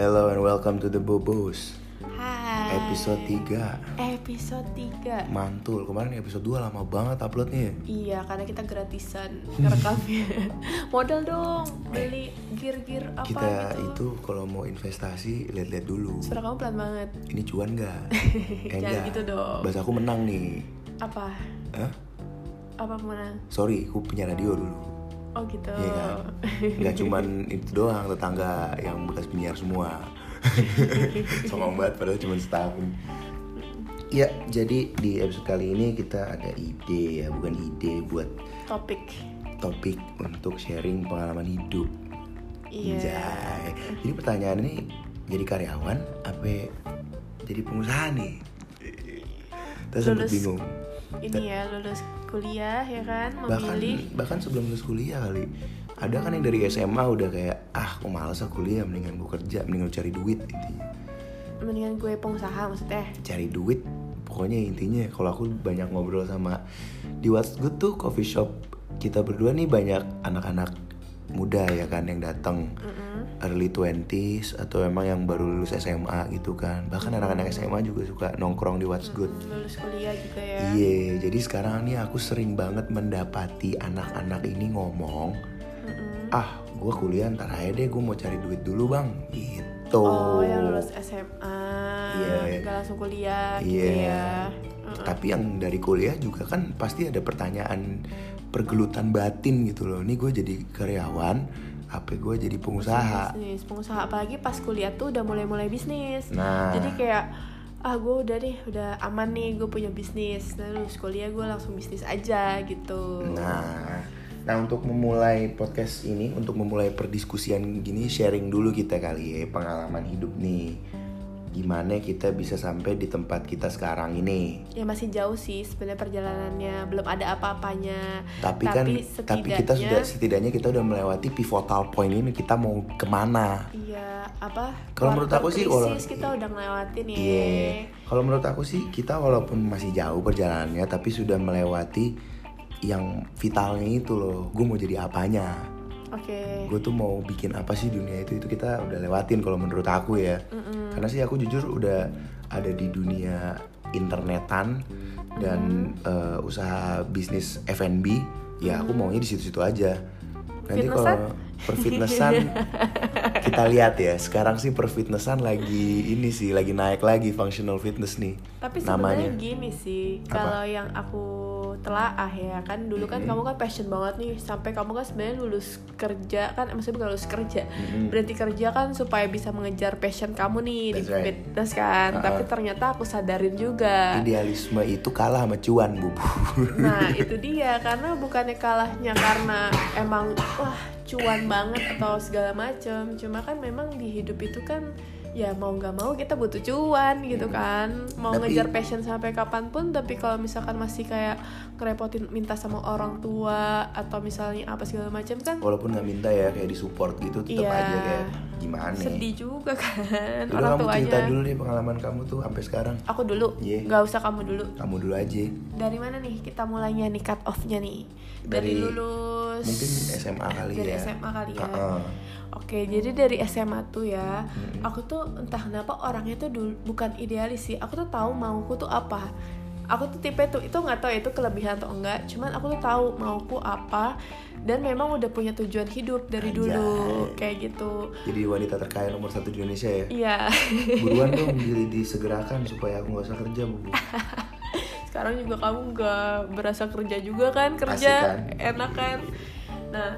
Hello and welcome to the Bobos Hai Episode 3 Episode 3 Mantul, kemarin episode 2 lama banget uploadnya Iya karena kita gratisan ngerekamnya Modal dong Beli gear-gear apa Kita gitu itu kalau mau investasi lihat-lihat dulu Suara kamu pelan banget Ini cuan gak? Eh, Jangan enggak. gitu dong. Bahasa aku menang nih Apa? Hah? Apa mana? Sorry, aku punya radio dulu Oh gitu Iya kan? Gak cuman itu doang, tetangga yang bekas penyiar semua Songong banget padahal cuma setahun Ya, jadi di episode kali ini kita ada ide ya, bukan ide buat Topik topik untuk sharing pengalaman hidup. Iya Anjay. Jadi pertanyaan ini jadi karyawan apa jadi pengusaha nih? Lulus bingung. Ini ya lulus kuliah ya kan Bahkan Memilih bahkan sebelum lulus kuliah kali. Ada kan yang dari SMA udah kayak ah aku males ah kuliah mendingan gue kerja mendingan lu cari duit intinya. Mendingan gue pengusaha maksudnya Cari duit pokoknya intinya kalau aku banyak ngobrol sama di What's Good tuh coffee shop kita berdua nih banyak anak-anak muda ya kan yang datang. Mm-mm. early 20s atau emang yang baru lulus SMA gitu kan. Bahkan anak-anak SMA juga suka nongkrong di What's Good. Lulus kuliah juga ya. Iya jadi sekarang nih aku sering banget mendapati anak-anak ini ngomong Mm-mm. ah gue kuliah ntar aja deh gue mau cari duit dulu bang. Gitu. Oh yang lulus SMA Iya. Gak langsung kuliah gitu Iya. ya. Tapi yang dari kuliah juga kan pasti ada pertanyaan pergelutan batin gitu loh. Nih gue jadi karyawan apa gue jadi pengusaha. Bisnis pengusaha. Apalagi pas kuliah tuh udah mulai mulai bisnis. Nah. Jadi kayak ah gue udah nih udah aman nih gue punya bisnis. Lulus kuliah gue langsung bisnis aja gitu. Nah, nah untuk memulai podcast ini, untuk memulai perdiskusian gini, sharing dulu kita kali ya pengalaman hidup nih. Gimana kita bisa sampai di tempat kita sekarang ini. ya masih jauh sih sebenarnya perjalanannya belum ada apa-apanya Tapi, kan, tapi kita sudah setidaknya kita udah melewati pivotal point ini. Kita mau ke mana? iya apa Kalau menurut aku sih, walau- krisis kita udah ngelewatin ya Iya. Kalau menurut aku sih kita walaupun masih jauh perjalanannya, tapi sudah melewati yang vitalnya itu loh. Gue mau jadi apanya? oke gue tuh mau bikin apa sih dunia itu itu kita udah lewatin kalau menurut aku ya Mm-mm. Karena sih aku jujur udah ada di dunia internetan dan eh, usaha bisnis F&B ya aku maunya di situ-situ aja. Nanti kalau perfitnessan kita lihat ya. Sekarang sih perfitnessan lagi ini sih lagi naik lagi functional fitness nih Tapi namanya. gini sih, kalau yang aku telaah ya kan dulu kan kamu kan passion banget nih sampai kamu kan sebenarnya lulus kerja kan maksudnya bukan lulus kerja Mm-mm. berhenti kerja kan supaya bisa mengejar passion kamu nih di That's right. fitness kan Uh-uh. tapi ternyata aku sadarin juga idealisme itu kalah sama cuan bu nah itu dia karena bukannya kalahnya karena emang wah cuan banget atau segala macem cuma kan memang di hidup itu kan ya mau nggak mau kita butuh cuan gitu kan mau Tapi- ngejar passion sampai kapan pun tapi kalau misalkan masih kayak ngerepotin minta sama orang tua atau misalnya apa segala macam kan walaupun nggak minta ya kayak disupport gitu tetap Iya. aja kayak gimana sedih juga kan Udah orang kamu tuanya cerita dulu deh pengalaman kamu tuh sampai sekarang. aku dulu Iya. nggak usah kamu dulu Kamu dulu aja. dari mana nih kita mulainya nih cut off-nya nih dari, Dari- lulus Mungkin SMA kali dari ya. SMA kali ya Heeh. Oke, jadi dari SMA tuh ya, Mm-mm. aku tuh entah kenapa orangnya tuh dulu bukan idealis sih. Aku tuh tahu mauku tuh apa. Aku tuh tipe tuh itu nggak tahu itu kelebihan atau enggak. Cuman aku tuh tahu mauku apa dan memang udah punya tujuan hidup dari dulu Anjay. kayak gitu. Jadi wanita terkaya nomor satu di Indonesia ya. Iya. Buruan dong di, disegerakan supaya aku nggak usah kerja bu. Sekarang juga kamu nggak berasa kerja juga kan Asik kerja kan? enak kan. Nah,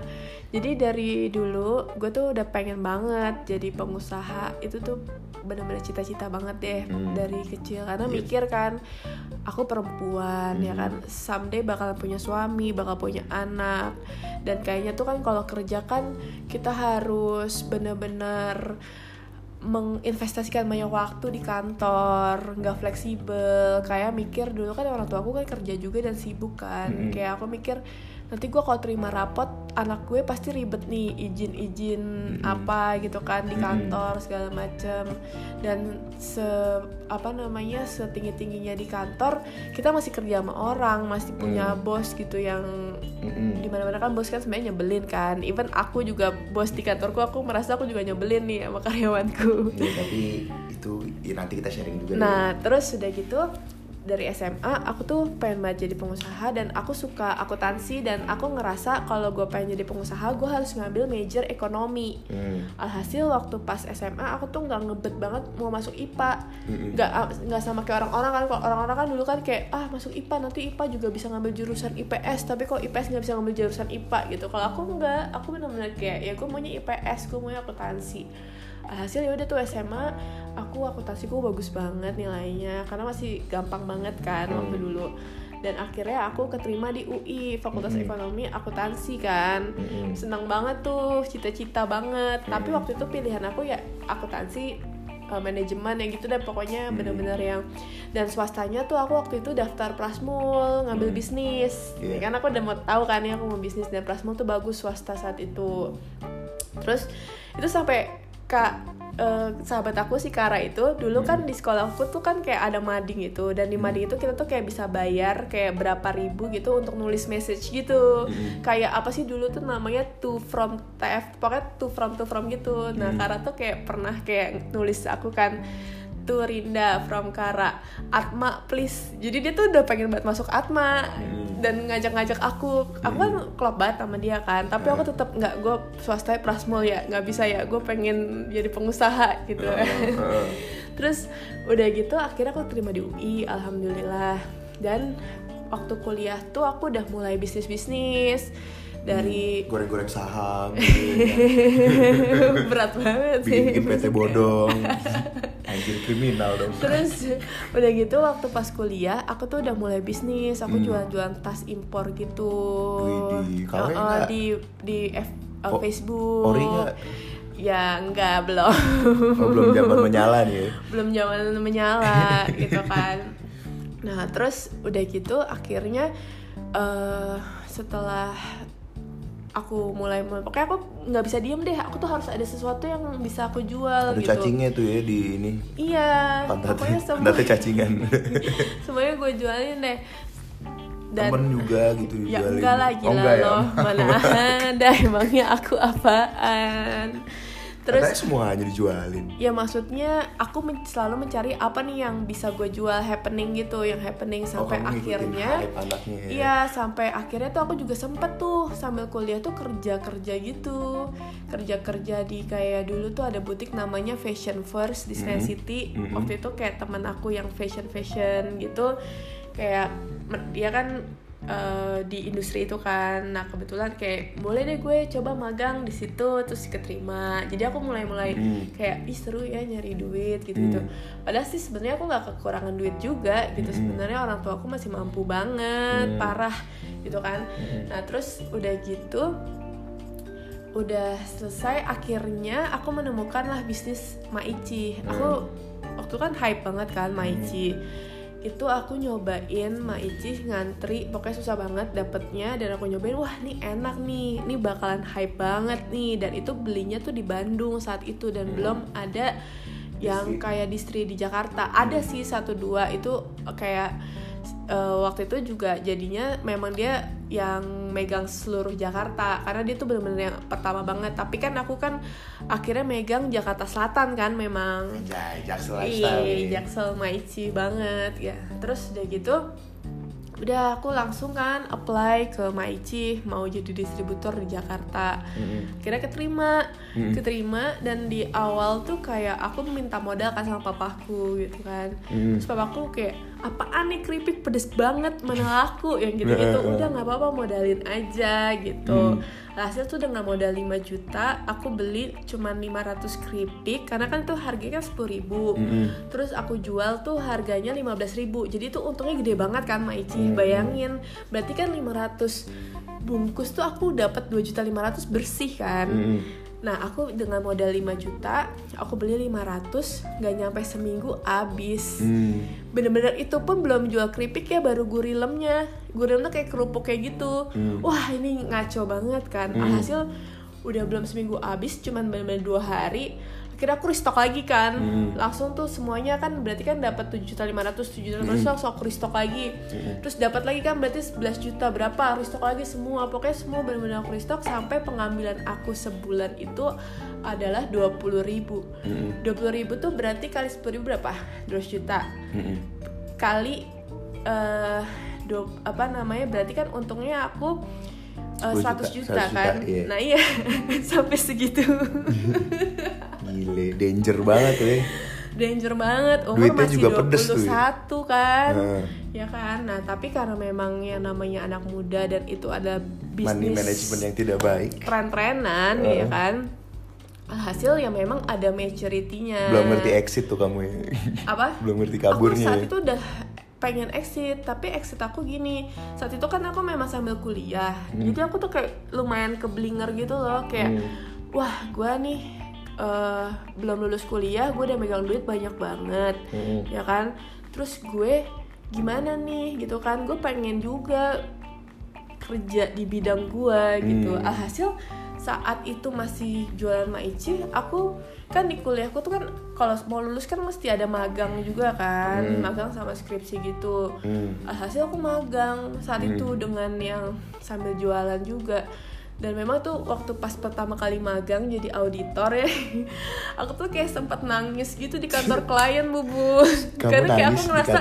jadi dari dulu gue tuh udah pengen banget jadi pengusaha itu tuh bener-bener cita-cita banget deh Hmm. dari kecil karena Yes. mikir kan aku perempuan ya Hmm. kan someday bakalan punya suami bakal punya anak dan kayaknya tuh kan kalau kerja kan kita harus bener-bener menginvestasikan banyak waktu di kantor nggak fleksibel kayak mikir dulu kan orang tua aku kan kerja juga dan sibuk kan Mm-mm. kayak aku mikir nanti gue kalau terima rapot anak gue pasti ribet nih izin-izin apa gitu kan di kantor segala macem. Dan se apa namanya setinggi tingginya di kantor kita masih kerja sama orang masih punya bos gitu yang Mm-mm. di mana kan bos kan sebenarnya nyebelin kan. Even aku juga bos di kantorku aku merasa aku juga nyebelin nih sama karyawanku. Ya, tapi itu ya nanti kita sharing juga deh. Nah, terus sudah gitu dari SMA aku tuh pengen banget jadi pengusaha dan aku suka akuntansi dan aku ngerasa kalau gue pengen jadi pengusaha gue harus ngambil major ekonomi. Hmm. Alhasil waktu pas SMA aku tuh nggak ngebet banget mau masuk IPA, Mm-mm. nggak nggak sama kayak orang-orang kan kalau orang-orang kan dulu kan kayak ah masuk IPA nanti IPA juga bisa ngambil jurusan IPS tapi kalau IPS nggak bisa ngambil jurusan IPA gitu. Kalau aku nggak, aku benar-benar kayak ya gue maunya IPS, gue maunya akuntansi. Alhasil ya udah tuh SMA aku akuntansiku bagus banget nilainya karena masih gampang banget kan waktu Hmm. dulu dan akhirnya aku keterima di UI Fakultas Hmm. Ekonomi Akuntansi kan Mm-mm. seneng banget tuh cita-cita banget tapi Hmm. waktu itu pilihan aku ya akuntansi eh, manajemen ya gitu dan pokoknya Hmm. bener-bener yang dan swastanya tuh aku waktu itu daftar Prasmul ngambil Hmm. bisnis Iya. kan aku udah mau tahu kan ya aku mau bisnis dan Prasmul tuh bagus swasta saat itu terus itu sampai kak eh, sahabat aku si Kara itu dulu kan di sekolah aku tuh kan kayak ada mading gitu dan di mading itu kita tuh kayak bisa bayar kayak berapa ribu gitu untuk nulis message gitu. Kayak apa sih dulu tuh namanya to from TF pokoknya to from to from gitu. Nah Kara tuh kayak pernah kayak nulis aku kan to Rinda from Kara. Atma please. Jadi dia tuh udah pengen banget masuk Atma dan ngajak-ngajak aku. Aku kan klop banget sama dia kan tapi aku tetap nggak gue swasta prasmul ya. Nggak bisa ya gue pengen jadi pengusaha gitu. Heeh. terus udah gitu akhirnya aku terima di UI alhamdulillah. Dan waktu kuliah tuh aku udah mulai bisnis bisnis dari goreng-goreng saham gitu, berat banget sih bikin PT bodong anjir kriminal dong Terus udah gitu waktu pas kuliah aku tuh udah mulai bisnis, aku Hmm. jualan-jualan tas impor gitu. Widih, Uh, uh, di di F- uh, O- Facebook. ori nggak? Ya enggak belum. oh, belum zaman menyala nih ya belum zaman menyala gitu kan. Nah, terus udah gitu akhirnya eh setelah aku mulai mulai pokoknya aku nggak bisa diem deh. Aku tuh harus ada sesuatu yang bisa aku jual ada gitu. cacingnya tuh ya di ini. Iya pokoknya pantatnya semua cacingan. Semuanya gue jualin deh. Dan temen juga gitu ya dijualin. enggak lah gila oh, enggak ya? loh. Mana ada emangnya aku apaan Katanya terus semuanya dijualin ya maksudnya aku men- selalu mencari apa nih yang bisa gue jual happening gitu yang happening sampai oh, kamu ngikutin akhirnya ya? Iya, sampai akhirnya tuh aku juga sempet tuh sambil kuliah tuh kerja-kerja gitu. Kerja-kerja di kayak dulu tuh ada butik namanya Fashion First di Senayan Mhm. City. Mhm. Waktu itu kayak teman aku yang fashion-fashion gitu kayak dia kan eh, di industri itu kan. Nah, kebetulan kayak boleh deh gue coba magang di situ terus keterima. Jadi aku mulai-mulai Hmm. kayak ih seru ya nyari duit gitu-gitu. Hmm. Padahal sih sebenarnya aku nggak kekurangan duit juga gitu. Hmm. Sebenarnya orang tua aku masih mampu banget, Hmm. parah gitu kan. Hmm. Nah, terus udah gitu udah selesai akhirnya aku menemukan lah bisnis Maichi. Aku waktu kan hype banget kan Maichi. Itu aku nyobain Maichi ngantri, pokoknya susah banget dapetnya. Dan aku nyobain wah ini enak nih, ini bakalan hype banget nih. Dan itu belinya tuh di Bandung saat itu. Dan belum ada yang kayak distri di Jakarta. Ada sih satu dua. Itu kayak eh, waktu itu juga jadinya memang dia yang megang seluruh Jakarta karena dia tuh bener-bener yang pertama banget tapi kan aku kan akhirnya megang Jakarta Selatan kan memang Anjay, jaksel Iya. Jaksel Maichi banget ya. Terus udah gitu udah aku langsung kan apply ke Maichi mau jadi distributor di Jakarta. Mm-mm. Kira keterima, Mm-mm. keterima dan di awal tuh kayak aku minta modal kan sama papaku gitu kan. Mm. Terus papaku kayak apaan nih keripik pedes banget mana laku yang gitu-gitu. Udah nggak apa-apa modalin aja gitu. Hasil tuh dengan modal 5 juta aku beli cuman 500 keripik karena kan tuh harganya kan 10.000 ribu Mm-mm. Terus aku jual tuh harganya 15.000 ribu Jadi tuh untungnya gede banget kan Maichi Hmm. Bayangin Berarti kan 500 bungkus tuh aku dapat 2 juta 500 bersih kan Mm-mm. Nah aku dengan modal 5 juta Aku beli 500 Gak nyampe seminggu abis Hmm. Bener-bener itu pun belum jual keripik ya Baru gurilemnya Gurilemnya kayak kerupuk kayak gitu Hmm. Wah ini ngaco banget kan Hmm. Alhasil udah belum seminggu abis Cuman bener-bener dua hari Akhirnya aku restock lagi kan Hmm. Langsung tuh semuanya kan berarti kan dapat 7 juta 500 7 juta 500 langsung aku restock lagi Hmm. Terus dapat lagi kan berarti 11 juta berapa restock lagi semua Pokoknya semua bener-bener aku restock Sampai pengambilan aku sebulan itu adalah 20 ribu Mm-mm. 20 ribu tuh berarti kali 10 ribu berapa? 2 juta Mm-mm. kali eh do- apa namanya berarti kan untungnya aku eh, 10 100 juta, juta, 100 kan juta, iya. nah iya sampai segitu Gile, danger banget ya. danger banget umur Duitnya masih juga pedes tuh. 21 kan Heeh. ya kan nah tapi karena memang yang namanya anak muda dan itu ada Money bisnis management yang tidak baik. tren-trenan Heeh. ya kan hasil yang memang ada maturity-nya Belum ngerti exit tuh kamu ya. apa Belum ngerti aku kaburnya. saat ya. itu udah pengen exit tapi exit aku gini saat itu kan aku memang sambil kuliah Hmm. jadi aku tuh kayak lumayan keblinger gitu loh kayak Hmm. wah gue nih eh, belum lulus kuliah gue udah megang duit banyak banget Mm-mm. ya kan terus gue gimana nih gitu kan gue pengen juga kerja di bidang gue gitu Hmm. alhasil saat itu masih jualan maici aku kan di kuliahku tuh kan kalau mau lulus kan mesti ada magang juga kan Hmm. magang sama skripsi gitu Hmm. alhasil aku magang saat Hmm. itu dengan yang sambil jualan juga dan memang tuh waktu pas pertama kali magang jadi auditor ya aku tuh kayak sempat nangis gitu di kantor klien bubu Kamu karena kayak aku ngerasa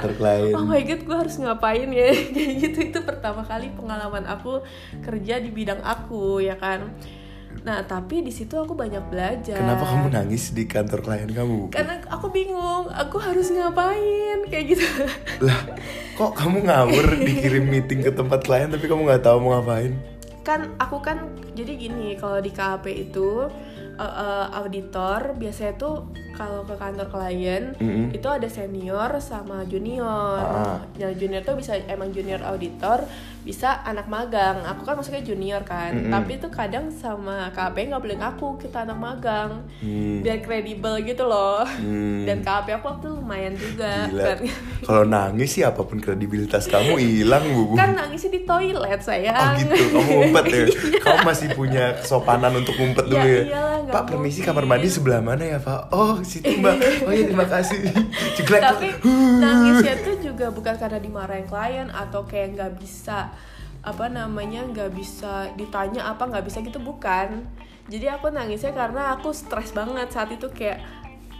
oh my god gue harus ngapain ya? Kayak gitu itu pertama kali pengalaman aku kerja di bidang aku ya kan. Nah tapi di situ aku banyak belajar. Kenapa kamu nangis di kantor klien kamu? karena aku bingung aku harus ngapain kayak gitu. Lah, kok kamu ngawur dikirim meeting ke tempat klien tapi kamu nggak tahu mau ngapain? Kan aku kan jadi gini kalau di KAP itu eh, auditor biasanya tuh kalau ke kantor klien Mm-mm. itu ada senior sama junior. Ah. Nah junior tuh bisa emang junior auditor, bisa anak magang. Aku kan maksudnya junior kan, Mm-mm. tapi itu kadang sama KAP nggak boleh ngaku kita anak magang, Hmm. biar kredibel gitu loh. Hmm. Dan KAP aku waktu lumayan juga. Kan, Kalau nangis sih apa pun kredibilitas kamu hilang, Bu. kan nangisnya di toilet Oh sayang. gitu, kamu ngumpet ya? Kamu masih punya kesopanan untuk ngumpet dulu Ya ya? iyalah, Pak, permisi kamar mandi sebelah mana ya, Pak? Oh, situ, Mbak. Oh iya, terima kasih. Ceklek. tapi nangisnya tuh juga bukan karena dimarahin klien atau kayak nggak bisa apa namanya nggak bisa ditanya apa nggak bisa gitu bukan jadi aku nangisnya karena aku stres banget saat itu kayak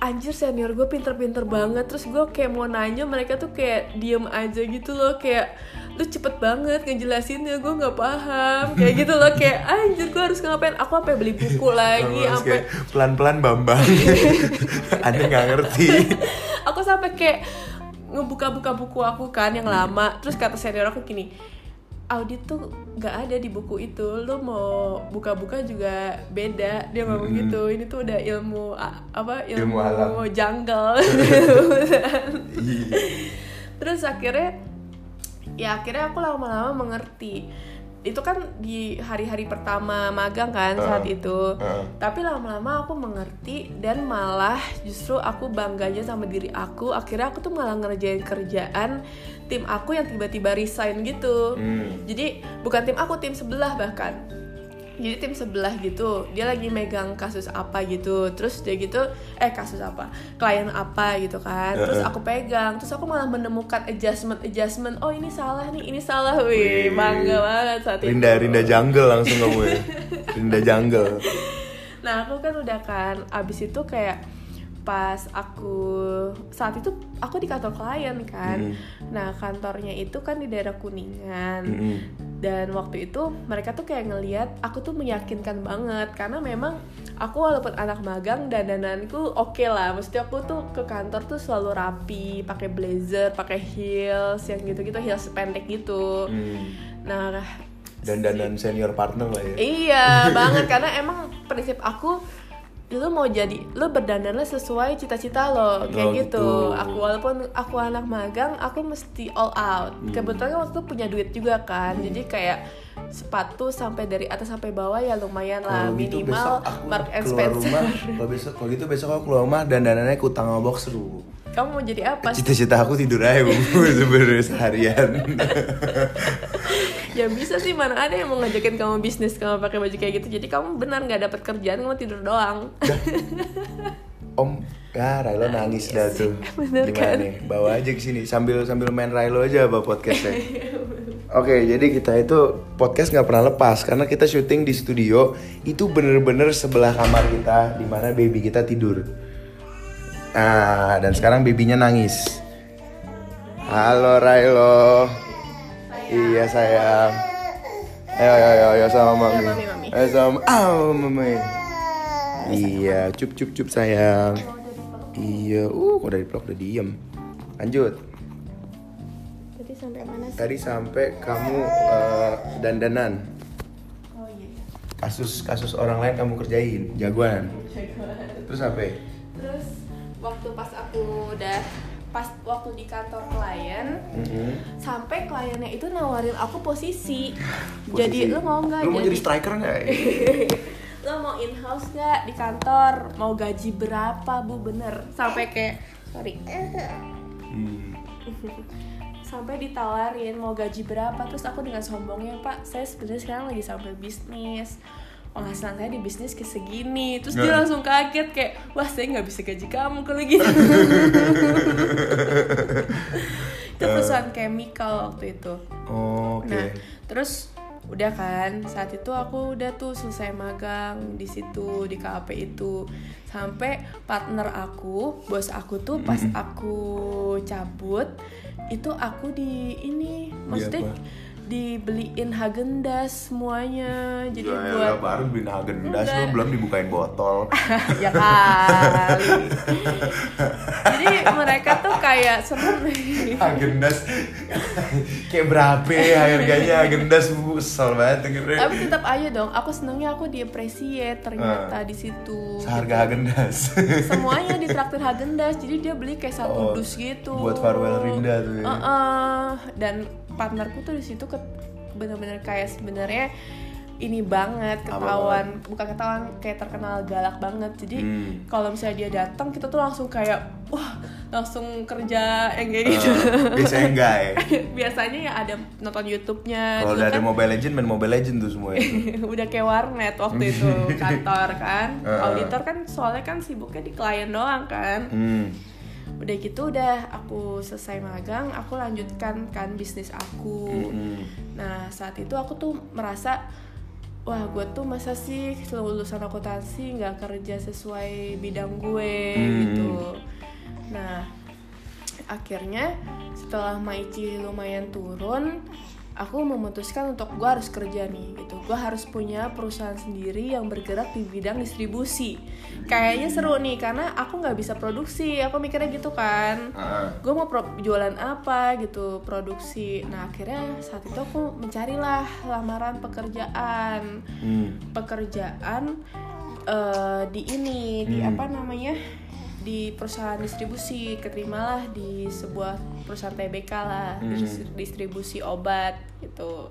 anjir senior gue pinter-pinter banget. Terus gue kayak mau nanya mereka tuh kayak diem aja gitu loh. Kayak lu cepet banget ngejelasinnya gue nggak paham. Kayak gitu loh. Kayak anjir gue harus ngapain? Aku sampai beli buku lagi sampai pelan-pelan Bambang. Anda nggak ngerti. aku sampai kayak ngebuka-buka buku aku kan yang lama. Terus kata senior aku gini audit tuh nggak ada di buku itu. Lu mau buka-buka juga beda. Dia ngomong Mm-mm. gitu. Ini tuh udah ilmu apa Ilmu ilmu, alam. jungle. Terus akhirnya ya akhirnya aku lama-lama mengerti itu kan di hari-hari pertama magang kan saat Uh, itu. Uh. tapi lama-lama aku mengerti dan malah justru aku bangganya sama diri aku. Akhirnya aku tuh malah ngerjain kerjaan tim aku yang tiba-tiba resign gitu. Hmm. jadi bukan tim aku tim sebelah bahkan jadi tim sebelah gitu dia lagi megang kasus apa gitu terus dia gitu eh kasus apa klien apa gitu kan terus aku pegang terus aku malah menemukan adjustment adjustment oh ini salah nih ini salah Wih. wih bangga banget saat itu Rinda Rinda jungle langsung kamu ya. Rinda jungle. Nah aku kan udah kan abis itu kayak pas aku saat itu aku di kantor klien kan. Mm. Nah kantornya itu kan di daerah Kuningan. Dan waktu itu mereka tuh kayak ngeliat aku tuh meyakinkan banget karena memang aku walaupun anak magang dan dananku oke lah. Maksudnya aku tuh ke kantor tuh selalu rapi, pakai blazer, pakai heels yang gitu-gitu, heels pendek gitu. Hmm. Nah Dan dan senior partner lah ya. Iya banget karena emang prinsip aku lu mau jadi lu berdandanlah sesuai cita-cita lo kayak Oh, gitu. gitu. Aku walaupun aku anak magang, aku mesti all out. Hmm. Kebetulan waktu itu punya duit juga kan, jadi kayak sepatu sampai dari atas sampai bawah ya lumayan lah Kalau gitu minimal besok aku Mark and Spencer. rumah kalau besok kalau gitu besok aku keluar rumah dan dandanannya kutang sama boxer bu Kamu mau jadi apa? cita-cita aku tidur aja bu sebenarnya seharian ya bisa sih mana ada yang mau ngajakin kamu bisnis kamu pakai baju kayak gitu. Jadi kamu benar nggak dapat kerjaan, kamu tidur doang. om ya Railo nangis dah tuh bener gimana kan? nih bawa aja ke sini sambil sambil main Railo aja apa podcastnya Oke, jadi kita itu podcast nggak pernah lepas karena kita syuting di studio itu bener-bener sebelah kamar kita di mana baby kita tidur. Nah, dan sekarang babynya nangis. Halo Railo. Iya sayang. Ayo ayo ayo, ayo sama mami. Ya, mami, mami. Ayo sama ah, mami. Iya, cup cup cup sayang. Iya, uh, kok dari peluk udah diem. Lanjut. Jadi sampai mana sih? Tadi sampai kamu eh, dandanan. Oh iya. Kasus kasus orang lain kamu kerjain, jagoan. Terus ya? Terus waktu pas aku udah pas waktu di kantor klien Mm-mm. sampai kliennya itu nawarin aku posisi. Posisi. Jadi lo mau nggak? Mau jadi striker nggak? lo mau in house nggak di kantor? Mau gaji berapa bu? Bener sampai kayak sorry Hmm. sampai ditawarin mau gaji berapa terus aku dengan sombongnya pak saya sebenarnya sekarang lagi sambil bisnis penghasilan saya di bisnis ke segini terus dia Nah. langsung kaget kayak wah saya nggak bisa gaji kamu kalau gitu itu perusahaan chemical waktu itu Oh, Oke. Nah, terus udah kan saat itu aku udah tuh selesai magang di situ di KAP itu sampai partner aku bos aku tuh pas aku cabut itu aku di ini maksudnya? Dibeliin Hagendas semuanya. Jadi Ya, buat ya, baru beli Hagendas lu belum dibukain botol. ya kali. Jadi mereka tuh kayak seneng Hagendas kayak berapa ya harganya Hagendas bu kesel banget tapi tetap aja dong aku senengnya aku di appreciate ternyata di situ. Seharga Hagendas. semuanya ditraktir Hagendas jadi dia beli kayak satu Oh, dus gitu. buat farewell Rinda tuh ya. Heeh. dan partnerku tuh di situ ke bener-bener kayak sebenarnya ini banget ketahuan bukan ketahuan kayak terkenal galak banget jadi Hmm. kalau misalnya dia datang kita tuh langsung kayak wah langsung kerja yang kayak gitu Eh, biasanya enggak ya. biasanya ya ada nonton YouTube-nya Kalau udah ada kan Mobile Legend main Mobile Legend tuh semua itu. udah kayak warnet waktu itu kantor kan Heeh. auditor kan soalnya kan sibuknya di klien doang kan Hmm. Udah gitu udah aku selesai magang aku lanjutkan kan bisnis aku Mm-mm. nah saat itu aku tuh merasa wah gue tuh masa sih lulusan akuntansi nggak kerja sesuai bidang gue Hmm. gitu nah akhirnya setelah Maici lumayan turun aku memutuskan untuk gue harus kerja nih gitu. Gue harus punya perusahaan sendiri yang bergerak di bidang distribusi. Kayaknya seru nih karena aku nggak bisa produksi. Aku mikirnya gitu kan. Gue mau pro- jualan apa gitu produksi. Nah akhirnya saat itu aku mencarilah lamaran pekerjaan. Hmm. pekerjaan eh, di ini di Hmm. apa namanya di perusahaan distribusi keterimalah di sebuah perusahaan TBK lah Hmm. dis- distribusi obat gitu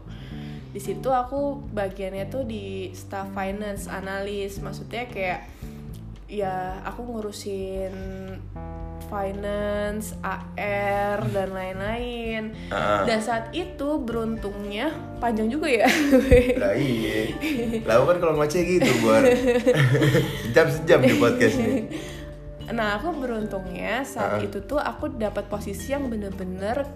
di situ aku bagiannya tuh di staff finance analis maksudnya kayak ya aku ngurusin finance, AR dan lain-lain. Ah. Dan saat itu beruntungnya panjang juga ya. Lah iya. Lalu kan kalau ngoceh gitu buat sejam-sejam di podcast ini. Nah, aku beruntungnya saat Ah. itu tuh aku dapat posisi yang bener-bener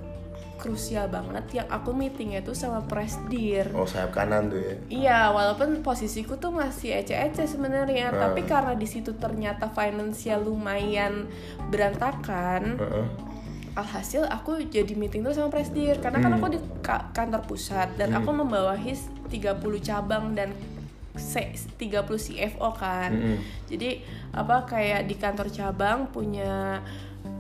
krusial banget yang aku meetingnya tuh sama presdir. Oh sayap kanan tuh ya. Iya, walaupun posisiku tuh masih ece-ece sebenarnya, Ah. tapi karena di situ ternyata finansial lumayan berantakan, Heeh. alhasil aku jadi meeting tuh sama presdir karena kan Hmm. aku di ka- kantor pusat dan aku membawahi 30 cabang dan 30 CFO kan. Mm-mm. Jadi apa kayak di kantor cabang punya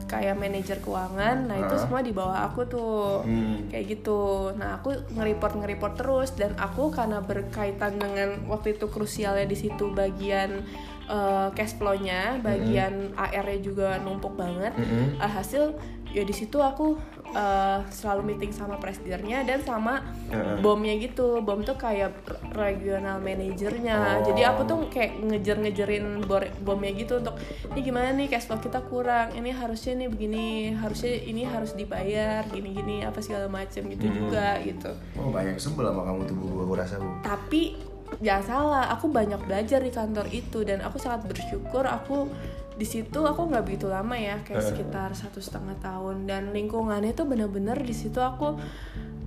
kayak manajer keuangan, nah itu Ah. semua di bawah aku tuh. Hmm. Kayak gitu. Nah, aku nge-report nge-report terus dan aku karena berkaitan dengan waktu itu krusialnya di situ bagian eh, cash flow-nya bagian AR-nya juga numpuk banget Mm-mm. alhasil ya di situ aku eh, selalu meeting sama presidennya dan sama Heeh. bomnya gitu bom tuh kayak regional manajernya Oh. jadi aku tuh kayak ngejer-ngejerin bomnya gitu untuk ini gimana nih cash flow kita kurang ini harusnya nih begini harusnya ini harus dibayar gini-gini apa segala macem gitu juga gitu Oh banyak sebel sama kamu tuh aku rasa bu. tapi jangan salah aku banyak belajar di kantor itu dan aku sangat bersyukur aku di situ aku nggak begitu lama ya kayak Eh. sekitar satu setengah tahun dan lingkungannya tuh bener-bener di situ aku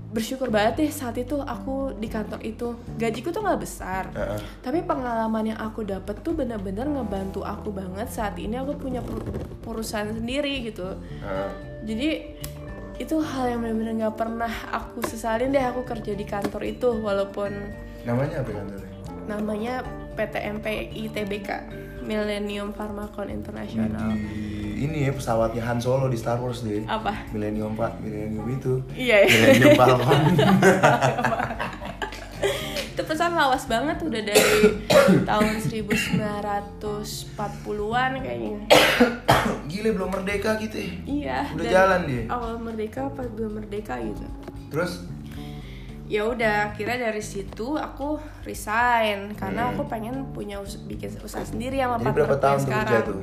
bersyukur banget deh saat itu aku di kantor itu gajiku tuh nggak besar Heeh. tapi pengalaman yang aku dapet tuh bener-bener ngebantu aku banget saat ini aku punya per- perusahaan sendiri gitu Heeh. jadi itu hal yang benar-benar nggak pernah aku sesalin deh aku kerja di kantor itu walaupun Namanya apa kantornya? namanya PTMP ITBK Millennium Pharmacon International Di- ini ya pesawatnya Han Solo di Star Wars deh. apa Millennium Pak, Millennium itu. iya ya. Millennium Falcon. itu pesan lawas banget udah dari tahun 1940-an kayaknya Gile belum merdeka gitu ya. iya Udah jalan dia. awal merdeka apa belum merdeka gitu Terus ya udah kira dari situ aku resign karena Hmm. aku pengen punya us- bikin usaha sendiri sama jadi berapa tahun yang tuh kerja sekarang tuh?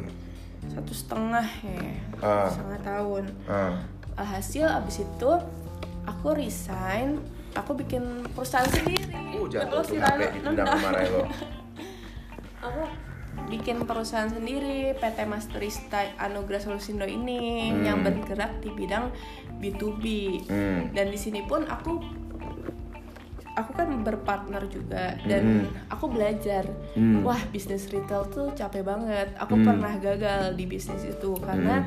satu setengah ya Ah. setengah tahun Ah. alhasil abis itu aku resign aku bikin perusahaan sendiri Uh, jatuh ditendang Nendang. kemarin lo. aku bikin perusahaan sendiri PT Masterista Anugerah Solusindo ini Hmm. yang bergerak di bidang B2B Hmm. dan di sini pun aku aku kan berpartner juga dan Hmm. aku belajar Hmm. wah bisnis retail tuh capek banget aku Hmm. pernah gagal di bisnis itu karena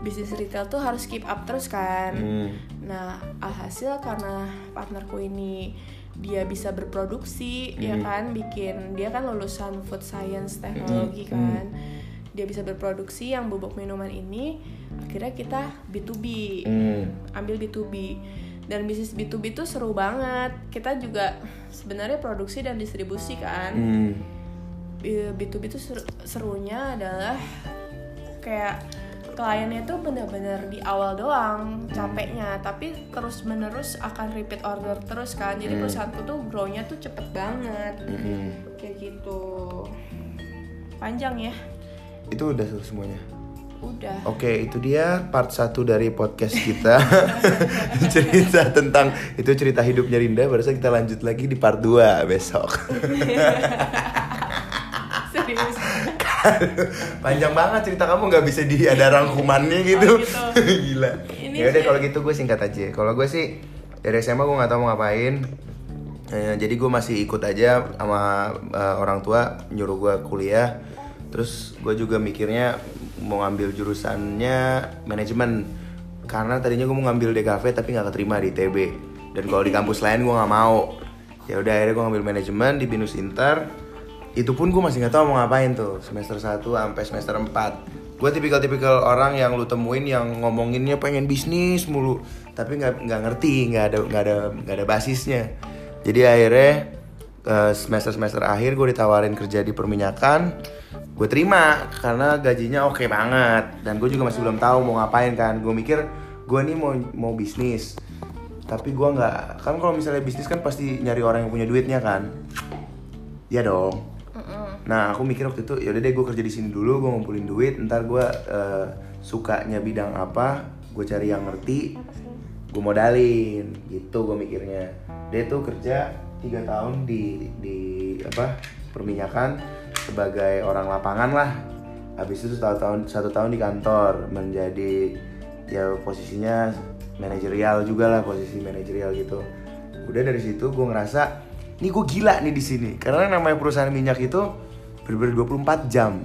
bisnis retail tuh harus keep up terus kan Hmm. nah alhasil karena partnerku ini dia bisa berproduksi ya Hmm. kan bikin dia kan lulusan food science teknologi Hmm. kan dia bisa berproduksi yang bubuk minuman ini akhirnya kita B2B Hmm. ambil B2B dan bisnis B2B tuh seru banget kita juga sebenarnya produksi dan distribusi kan Hmm. B- B2B tuh seru- serunya adalah kayak kliennya tuh bener-bener di awal doang capeknya tapi terus menerus akan repeat order terus kan jadi Hmm. perusahaanku tuh grow-nya tuh cepet banget Hmm. kayak gitu panjang ya Itu udah semuanya. Udah Oke, itu dia part 1 dari podcast kita. cerita tentang itu cerita hidupnya Rinda. Barusan kita lanjut lagi di part 2 besok. serius Panjang banget cerita kamu nggak bisa di ada rangkumannya gitu. Oh, gitu. Gila. Ya udah kalau gitu gue singkat aja. Kalau gue sih dari SMA gue nggak tahu mau ngapain. Eh, jadi gue masih ikut aja sama eh, orang tua nyuruh gue kuliah. Terus gue juga mikirnya mau ngambil jurusannya manajemen. Karena tadinya gue mau ngambil DKV tapi nggak keterima di ITB dan kalau di kampus lain gue nggak mau. Ya udah akhirnya gue ngambil manajemen di binus inter. Itu pun gue masih nggak tahu mau ngapain tuh semester 1 sampai semester 4 gue tipikal-tipikal orang yang lu temuin yang ngomonginnya pengen bisnis mulu tapi nggak nggak ngerti nggak ada nggak ada nggak ada basisnya. Jadi akhirnya semester semester akhir gue ditawarin kerja di perminyakan gue terima karena gajinya oke banget. Dan gue juga masih belum tahu mau ngapain kan. Gue mikir gue nih mau mau bisnis. Tapi gue nggak kan kalau misalnya bisnis kan pasti nyari orang yang punya duitnya kan? Iya dong. Nah aku mikir waktu itu yaudah deh gue kerja di sini dulu gue ngumpulin duit ntar gue eh, sukanya bidang apa gue cari yang ngerti gue modalin. Gitu gue mikirnya. Dia tuh kerja tiga tahun di di apa perminyakan sebagai orang lapangan lah. Habis itu satu tahun satu tahun di kantor menjadi ya posisinya manajerial juga lah posisi manajerial gitu. Udah dari situ gue ngerasa ini gue gila nih di sini. Karena namanya perusahaan minyak itu bener-bener 24 jam.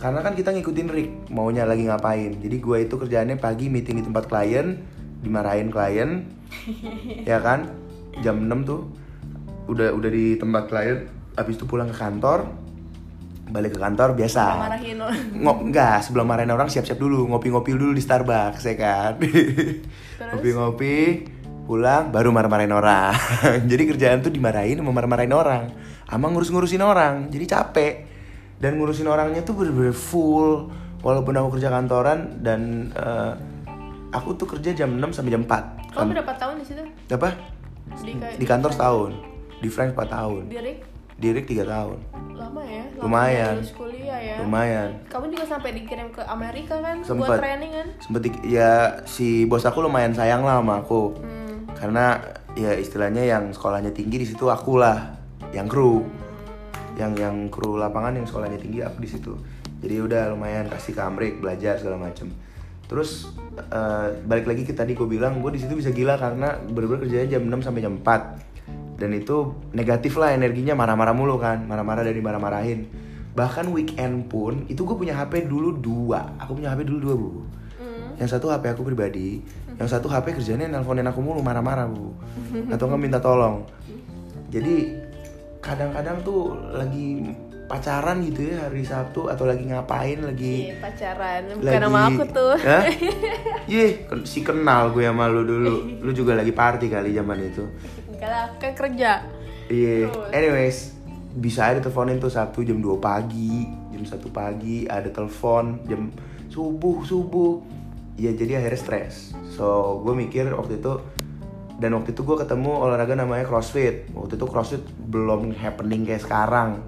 Karena kan kita ngikutin Rick maunya lagi ngapain. Jadi gue itu kerjaannya pagi meeting di tempat klien dimarahin klien ya kan? Jam 6 tuh udah udah di tempat klien habis itu pulang ke kantor balik ke kantor biasa marahin Ngo enggak, sebelum marahin orang siap-siap dulu, ngopi-ngopi dulu di Starbucks ya kan. Ngopi-ngopi, pulang baru marah-marahin orang. jadi kerjaan tuh dimarahin sama marah-marahin orang. Sama ngurus-ngurusin orang, jadi capek. dan ngurusin orangnya tuh bener-bener full walaupun aku kerja kantoran dan eh, aku tuh kerja jam 6 sampai jam 4 Kamu berapa tahun di situ? apa Di, di kantor setahun di Frank 4 tahun Di Rick? Di Rick 3 tahun Lama ya? Lama Lumayan. kuliah ya? lumayan Kamu juga sampai dikirim ke Amerika kan? Sempet. Buat training kan? sempet ya si bos aku lumayan sayang lah sama aku Hmm. karena ya istilahnya yang sekolahnya tinggi di situ aku lah yang kru yang yang kru lapangan yang sekolahnya tinggi aku di situ jadi udah lumayan kasih ke Amrik belajar segala macem terus eh, balik lagi ke tadi gue bilang gue di situ bisa gila karena bener-bener kerjanya jam 6 sampai jam 4 dan itu negatif lah energinya marah-marah mulu kan marah-marah dari marah-marahin bahkan weekend pun itu gue punya HP dulu dua aku punya HP dulu dua bu Hmm. yang satu HP aku pribadi yang satu HP kerjanya nelponin aku mulu marah-marah bu atau nggak minta tolong jadi kadang-kadang tuh lagi pacaran gitu ya hari Sabtu atau lagi ngapain lagi Iya, pacaran. Bukan lagi nama aku tuh. Yeh, ken- si kenal gue sama lu dulu. Lu juga lagi party kali zaman itu. Enggak lah, kan kerja. Iya. Terus? Anyways, bisa ada teleponin tuh Sabtu jam 2 pagi, jam 1 pagi ada telepon jam subuh subuh. Ya jadi akhirnya stres. So gue mikir waktu itu dan waktu itu gue ketemu olahraga namanya CrossFit. Waktu itu CrossFit belum happening kayak sekarang.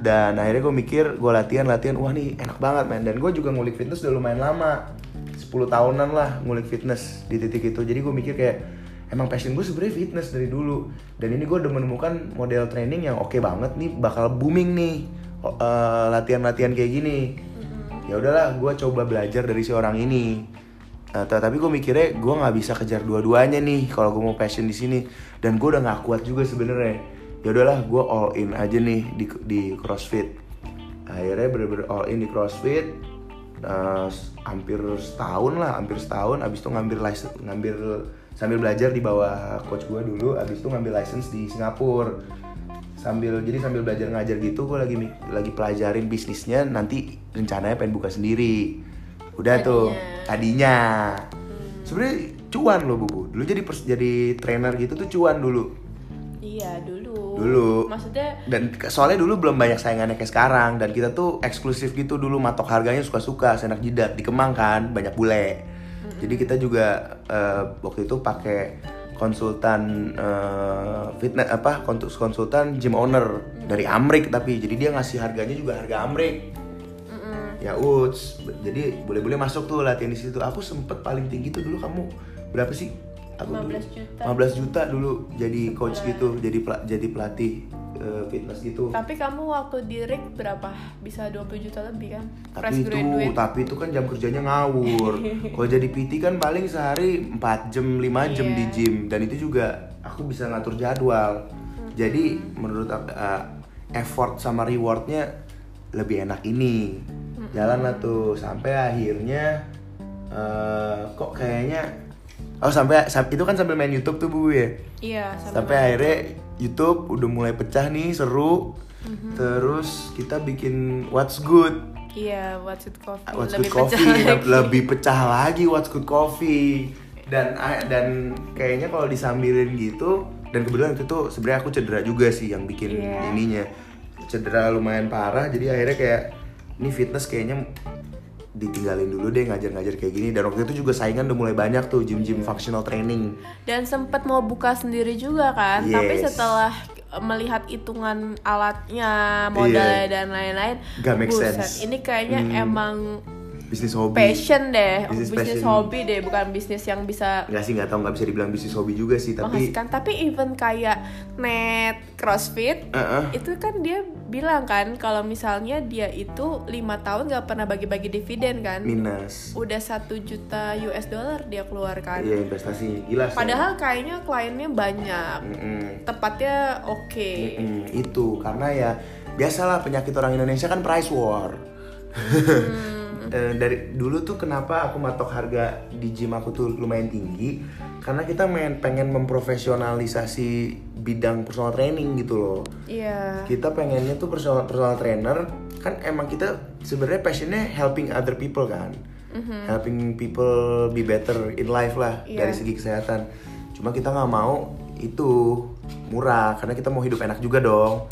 Dan akhirnya gue mikir gue latihan latihan wah nih enak banget men. Dan gue juga ngulik fitness udah lumayan lama. 10 tahunan lah ngulik fitness di titik itu. Jadi gue mikir kayak emang passion gue sebenarnya fitness dari dulu. Dan ini gue udah menemukan model training yang oke banget nih bakal booming nih eh, latihan-latihan kayak gini. Ya udahlah gue coba belajar dari si orang ini. T- tapi gue mikirnya gue nggak bisa kejar dua-duanya nih kalau gue mau passion di sini. Dan gue udah nggak kuat juga sebenarnya. Ya udahlah gue all in aja nih di di CrossFit. Akhirnya bener-bener all in di CrossFit s- hampir setahun lah hampir setahun. Abis itu ngambil license ngambil sambil belajar di bawah coach gue dulu abis itu ngambil license di Singapura. Sambil jadi sambil belajar ngajar gitu gue lagi lagi pelajarin bisnisnya nanti rencananya pengen buka sendiri. Udah tuh tadinya. Sebenarnya cuan loh bubu dulu jadi pers- jadi trainer gitu tuh cuan dulu. Iya, dulu. Dulu. Maksudnya dan soalnya dulu belum banyak saingannya kayak sekarang. Dan kita tuh eksklusif gitu dulu matok harganya suka-suka senak jidat di Kemang kan banyak bule jadi kita juga eh, waktu itu pakai konsultan eh, fitness apa konsultan gym owner dari Amrik tapi jadi dia ngasih harganya juga harga Amrik. Mm-mm. ya uts. Jadi boleh-boleh masuk tuh latihan di situ. Aku sempet paling tinggi tuh dulu kamu berapa sih? Aku dulu. 15 juta. 15 juta dulu jadi coach gitu jadi jadi pelatih eh, fitness gitu. Tapi kamu waktu di Rick berapa? Bisa 20 juta lebih kan? tapi itu tapi itu kan jam kerjanya ngawur. Kalau jadi PT kan paling sehari 4 jam 5 jam Iya. di gym. Dan itu juga aku bisa ngatur jadwal. Jadi menurut aku eh, effort sama rewardnya lebih enak ini. Jalan lah tuh. Sampai akhirnya eh, kok kayaknya oh sampai sam- itu kan sambil main YouTube tuh bu ya? Iya, sampai akhirnya YouTube udah mulai pecah nih seru Mhm. terus kita bikin What's Good Iya, What's It Coffee What's lebih Good pecah Coffee lagi. lebih pecah lagi What's Good Coffee dan ah, dan kayaknya kalau disambilin gitu dan kebetulan itu tuh sebenarnya aku cedera juga sih yang bikin Iya. ininya cedera lumayan parah jadi akhirnya kayak ini fitness kayaknya ditinggalin dulu deh ngajar-ngajar kayak gini dan waktu itu juga saingan udah mulai banyak tuh gym-gym functional training Dan sempat mau buka sendiri juga kan, tapi Yes. setelah melihat hitungan alatnya, modalnya Iya. dan lain-lain, Gak make sense. ini kayaknya Hmm. emang bisnis hobi passion deh, Bisnis hobi deh, bukan bisnis yang bisa nggak sih nggak tahu nggak bisa dibilang bisnis hobi juga sih tapi menghasilkan. Tapi even kayak net CrossFit, Eh-eh. itu kan dia bilang kan kalau misalnya dia itu lima tahun gak pernah bagi-bagi dividen kan, minus udah satu juta US dollar dia keluarkan. iya investasi gila sih Padahal kayaknya kliennya banyak, Mm-mm. tepatnya oke. Mm-mm, itu karena ya biasalah penyakit orang Indonesia kan price war Hmm. Eh, dari dulu tuh kenapa aku matok harga di gym aku tuh lumayan tinggi? Karena kita main pengen memprofesionalisasi bidang personal training gitu loh. Iya. kita pengennya tuh personal personal trainer. Kan emang kita sebenarnya passionnya helping other people kan. Helping people be better in life lah Iya. dari segi kesehatan. Cuma kita nggak mau itu murah karena kita mau hidup enak juga dong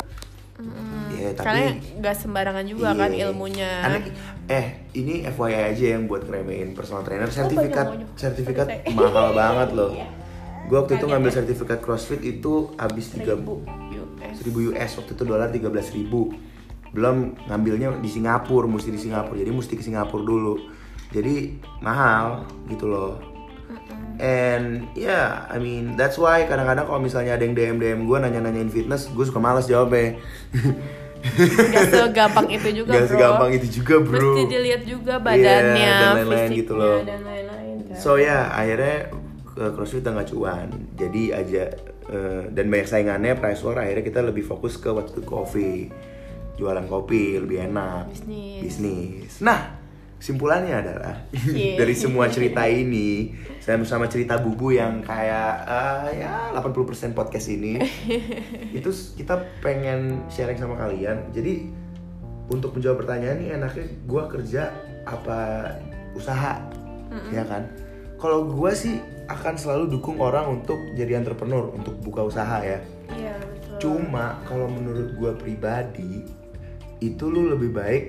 ya Oke, Karena tapi nggak sembarangan juga kan Iya. ilmunya. Karena- eh, ini FYI aja yang buat ngeremehin personal trainer sertifikat banyak. sertifikat mahal banget loh. Iya. Gue waktu itu ngambil ya. sertifikat CrossFit itu habis 3 1000 US. 1000 US waktu itu dolar 13.000 ribu belum ngambilnya di Singapura mesti di Singapura jadi mesti ke Singapura dulu jadi mahal gitu loh and yeah I mean that's why kadang-kadang kalau misalnya ada yang DM DM gue nanya-nanyain fitness gue suka males jawabnya Gak segampang itu juga Gak bro. segampang itu juga bro Mesti dilihat juga badannya, Iya, dan lain-lain fisiknya, gitu loh. dan lain-lain kan. So ya akhirnya ke CrossFit udah nggak cuan. Jadi aja eh, dan banyak saingannya price war akhirnya kita lebih fokus ke waktu coffee. Jualan kopi lebih enak. Bisnis. Bisnis. Nah, kesimpulannya adalah Cie. dari semua cerita ini saya bersama cerita bubu yang kayak eh, ya 80% podcast ini itu kita pengen sharing sama kalian. Jadi untuk menjawab pertanyaan ini enaknya gue kerja apa usaha ya kan kalau gue sih akan selalu dukung orang untuk jadi entrepreneur untuk buka usaha ya Iya betul. cuma kalau menurut gue pribadi itu lu lebih baik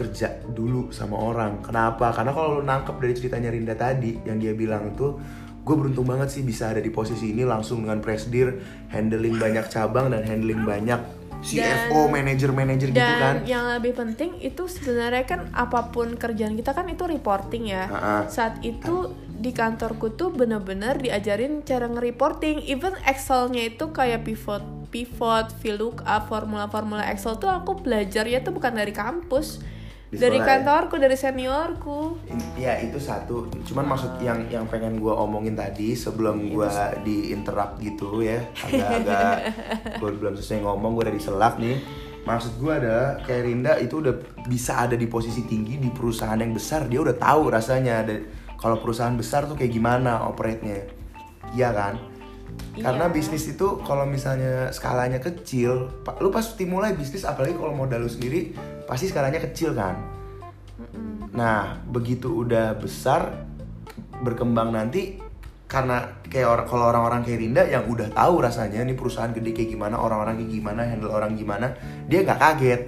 kerja dulu sama orang kenapa karena kalau lu nangkep dari ceritanya Rinda tadi yang dia bilang tuh gue beruntung banget sih bisa ada di posisi ini langsung dengan presidir handling banyak cabang dan handling banyak CFO manager-manager gitu kan Dan yang lebih penting itu sebenarnya kan apa pun kerjaan kita kan itu reporting ya. Ha-ha. Saat itu di kantorku tuh bener-bener diajarin cara nge-reporting. Even Excelnya itu kayak pivot, pivot, VLOOKUP, formula-formula Excel tuh aku belajarnya tuh bukan dari kampus, Di dari ya? kantorku, dari seniorku. Ya itu satu. Cuman maksud yang yang pengen gue omongin tadi sebelum gue di interrupt gitu ya, agak-agak gue belum selesai ngomong gue udah diselak nih. Maksud gue adalah kayak Rinda itu udah bisa ada di posisi tinggi di perusahaan yang besar, dia udah tahu rasanya. Kalau perusahaan besar tuh kayak gimana operate-nya, iya kan? Karena Iya. bisnis itu kalau misalnya skalanya kecil, lu pasti mulai bisnis apalagi kalau modal lu sendiri pasti skalanya kecil kan. Nah, begitu udah besar berkembang nanti karena kayak orang kalau orang-orang kayak Rinda yang udah tahu rasanya nih perusahaan gede kayak gimana, orang-orang kayak gimana, handle orang gimana, dia nggak kaget.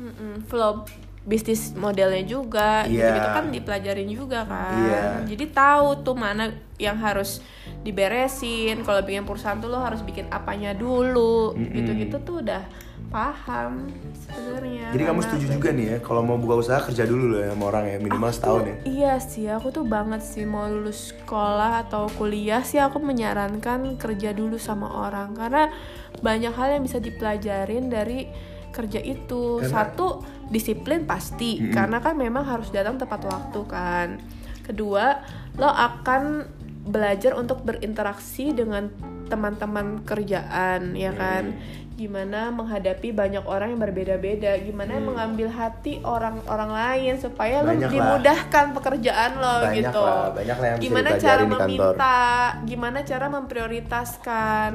Mm-mm, flow bisnis modelnya juga Iya. gitu-gitu kan dipelajarin juga kan Iya. jadi tahu tuh mana yang harus diberesin kalau bikin perusahaan tuh lo harus bikin apanya dulu Mm-mm. gitu-gitu tuh udah paham sebenarnya Jadi kamu setuju juga nih ya kalau mau buka usaha kerja dulu loh ya sama orang ya minimal Aku setahun ya. Iya sih, aku tuh banget sih mau lulus sekolah atau kuliah sih aku menyarankan kerja dulu sama orang karena banyak hal yang bisa dipelajarin dari kerja itu. Karena- Satu, disiplin pasti Mm-mm. karena kan memang harus datang tepat waktu kan. Kedua, lo akan belajar untuk berinteraksi dengan teman-teman kerjaan ya kan? Gimana menghadapi banyak orang yang berbeda-beda gimana Hmm. mengambil hati orang-orang lain supaya lo lah. dimudahkan pekerjaan lo Banyak gitu. lah, banyak lah yang bisa gimana dipelajarin cara meminta gimana cara memprioritaskan?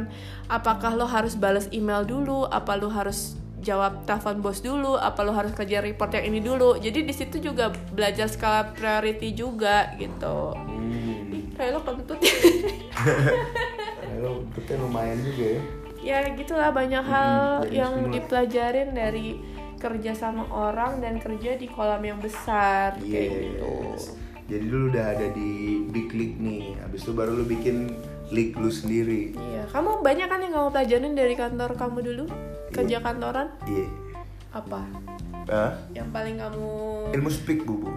Apakah lo harus balas email dulu? Apa lo harus jawab telepon bos dulu? Apa lo harus kerja report yang ini dulu? Jadi di situ juga belajar skala priority juga gitu Hmm. Ih, kayak lo kentut Lo betulnya lumayan juga ya. ya gitulah banyak hal banyak yang semua. dipelajarin dari kerja sama orang dan kerja di kolam yang besar kayak gitu Yes. Jadi lu udah ada di big league nih. Habis itu baru lu bikin league lu sendiri. iya kamu banyak kan yang kamu pelajarin dari kantor kamu dulu kerja kantoran Iya. apa Hah? yang paling kamu Ilmu speak bubu.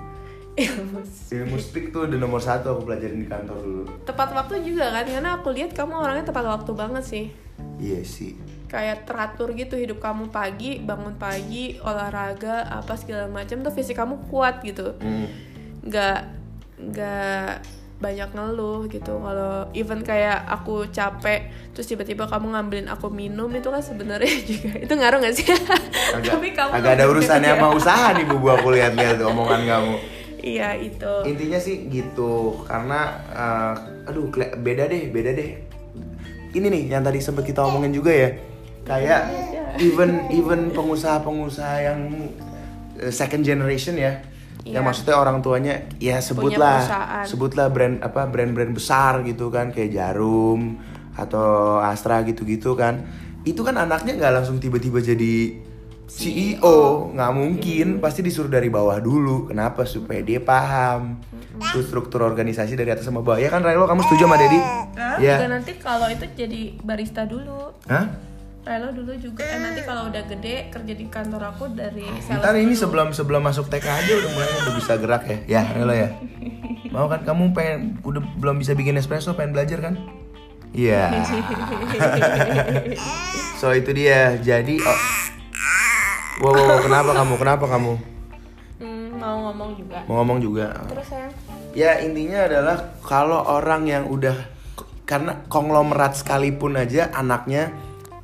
Ilmu Ilmu speak tuh udah nomor satu aku pelajarin di kantor dulu. tepat waktu juga kan karena aku lihat kamu orangnya tepat waktu banget sih Iya sih. kayak teratur gitu hidup kamu pagi bangun pagi olahraga apa segala macam tuh fisik kamu kuat gitu Hmm. nggak nggak banyak ngeluh gitu kalau even kayak aku capek terus tiba-tiba kamu ngambilin aku minum itu kan sebenarnya juga itu ngaruh nggak sih Agak, Tapi kamu agak ada urusannya sama usaha nih bubu aku lihat-lihat tuh omongan kamu. Iya itu Intinya sih gitu karena eh, aduh beda deh, beda deh. Ini nih yang tadi sempat kita omongin juga ya. Kayak even even pengusaha-pengusaha yang eh, second generation ya. Yang Iya. maksudnya orang tuanya ya sebutlah sebutlah brand apa brand-brand besar gitu kan kayak Jarum atau Astra gitu-gitu kan. Itu kan anaknya nggak langsung tiba-tiba jadi CEO nggak mungkin. Pasti disuruh dari bawah dulu. Kenapa? Supaya dia paham. Tuh struktur organisasi dari atas sama bawah. Ya kan Relo kamu setuju sama Dedi? Hah? ya. Juga nanti kalau itu jadi barista dulu. Hah? Relo dulu juga. Eh, nanti kalau udah gede kerja di kantor aku dari sales Ntar ini dulu. sebelum sebelum masuk TK aja udah mulai udah bisa gerak ya. Ya Relo ya. Mau kan kamu pengen udah belum bisa bikin espresso pengen belajar kan? Iya. So itu dia. Jadi oh. Wow, wow, wow, kenapa kamu kenapa kamu Hmm, mau ngomong juga. mau ngomong juga Terus sayang. Ya intinya adalah kalau orang yang udah karena konglomerat sekalipun aja anaknya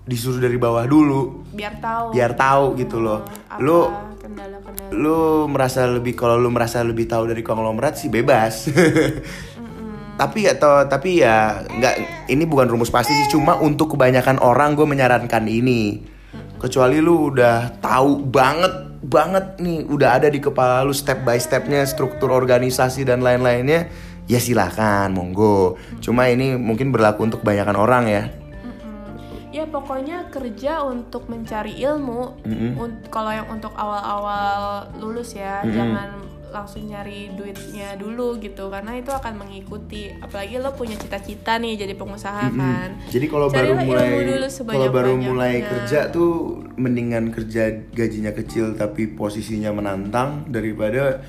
disuruh dari bawah dulu biar tahu biar tahu gitu loh. apa Lu kendala-kendala. lu merasa lebih kalau lu merasa lebih tahu dari konglomerat sih bebas. tapi atau tapi ya nggak ini bukan rumus pasti sih cuma untuk kebanyakan orang gue menyarankan ini kecuali lu udah tahu banget banget nih udah ada di kepala lu step by stepnya struktur organisasi dan lain-lainnya ya silakan monggo cuma ini mungkin berlaku untuk kebanyakan orang ya. Ya pokoknya kerja untuk mencari ilmu. Mm-mm. Un- Kalau yang untuk awal-awal lulus ya, Mm-mm. jangan langsung nyari duitnya dulu gitu, karena itu akan mengikuti. Apalagi lo punya cita-cita nih jadi pengusaha kan. Jadi kalau baru mulai kalau baru mulai kerja tuh mendingan kerja gajinya kecil tapi posisinya menantang daripada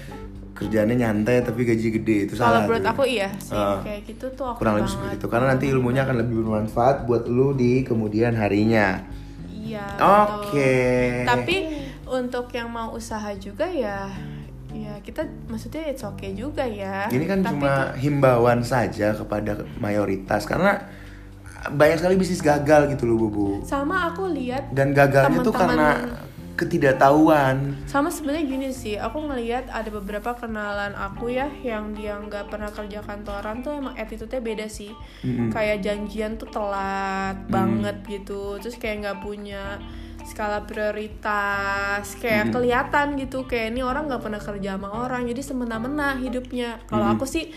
kerjaannya nyantai tapi gaji gede itu Kalau salah. menurut tuh. aku iya sih, Ah. kayak gitu tuh aku kurang lebih seperti itu karena nanti ilmunya akan lebih bermanfaat buat lu di kemudian harinya. Iya. Oke. betul. Tapi untuk yang mau usaha juga ya ya kita maksudnya it's okay juga ya. Ini kan Tapi cuma himbauan saja kepada mayoritas karena banyak sekali bisnis gagal gitu loh Bubu. sama aku lihat Dan gagalnya tuh Teman-teman- karena ketidaktahuan. sama sebenarnya gini sih aku ngelihat ada beberapa kenalan aku ya yang dia nggak pernah kerja kantoran tuh emang attitude-nya beda sih Mm-mm. kayak janjian tuh telat banget gitu terus kayak nggak punya skala prioritas kayak kelihatan gitu kayak ini orang nggak pernah kerja sama orang jadi semena-mena hidupnya kalau aku sih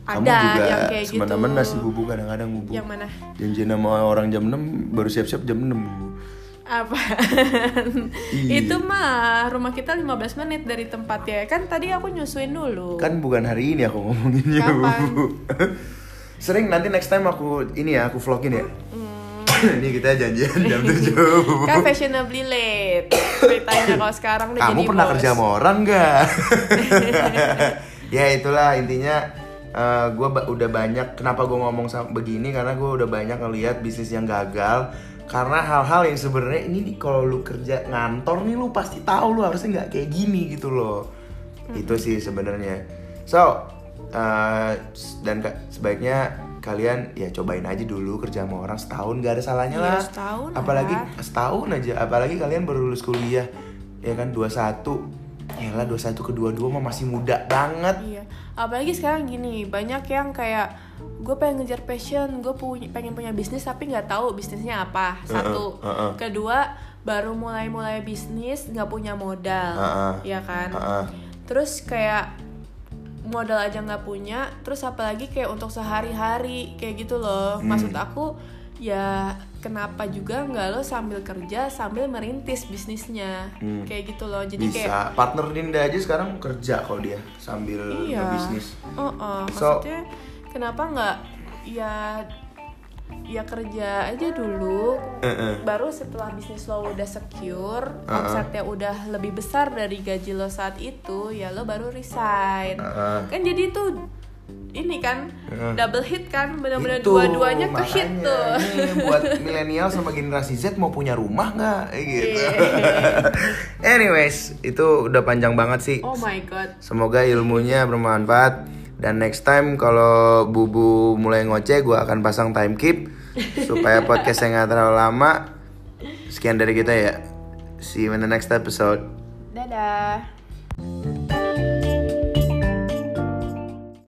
Kamu ada juga yang kayak gitu semena-mena sih Bubu kadang-kadang Bubu. yang mana Janjian sama orang jam 6 baru siap-siap jam 6 Bubu. apa itu mah rumah kita 15 menit dari tempatnya kan tadi aku nyusuin dulu Kan bukan hari ini aku ngomonginnya Kapan? Bubu. Sering nanti next time aku ini ya aku vlogin ya. ini kita janjian jam 7 Bubu. kan fashionably late ceritanya kalau sekarang udah Kamu jadi pernah bos. kerja sama orang nggak? ya itulah intinya gue udah banyak kenapa gue ngomong sama begini karena gue udah banyak ngelihat bisnis yang gagal karena hal-hal yang sebenarnya ini nih kalau lu kerja ngantor nih lu pasti tahu lu harusnya nggak kayak gini gitu loh itu sih sebenarnya so uh, dan sebaiknya kalian ya cobain aja dulu kerja sama orang setahun gak ada salahnya Iya, lah setahun apalagi lah. setahun aja apalagi kalian baru lulus kuliah ya kan 21 ya lah 21 ke 22 mah masih muda banget Iya, apalagi sekarang gini banyak yang kayak gue pengen ngejar passion, gue punya pengen punya bisnis tapi nggak tahu bisnisnya apa. Satu, uh-uh. kedua baru mulai-mulai bisnis nggak punya modal, Uh-uh. ya kan? Heeh. Terus kayak modal aja nggak punya, terus apalagi kayak untuk sehari-hari kayak gitu loh. Hmm. Maksud aku ya kenapa juga nggak lo sambil kerja sambil merintis bisnisnya Hmm. kayak gitu loh. Jadi kayak bisa partner Dinda aja sekarang kerja kok dia sambil iya bisnis oh, oh. So- maksudnya kenapa nggak ya ya kerja aja dulu Heeh. baru setelah bisnis lo udah secure Uh-uh. omsetnya udah lebih besar dari gaji lo saat itu ya lo baru resign Heeh. kan jadi itu ini kan Uh-uh. double hit kan benar-benar dua-duanya ke hit tuh buat milenial sama generasi Z mau punya rumah nggak Eh, gitu Iya. anyways itu udah panjang banget sih oh my god Semoga ilmunya bermanfaat dan next time kalau Bubu mulai ngoceh gue akan pasang time keep supaya podcastnya nggak terlalu lama. Sekian dari kita ya. See you in the next episode. dadah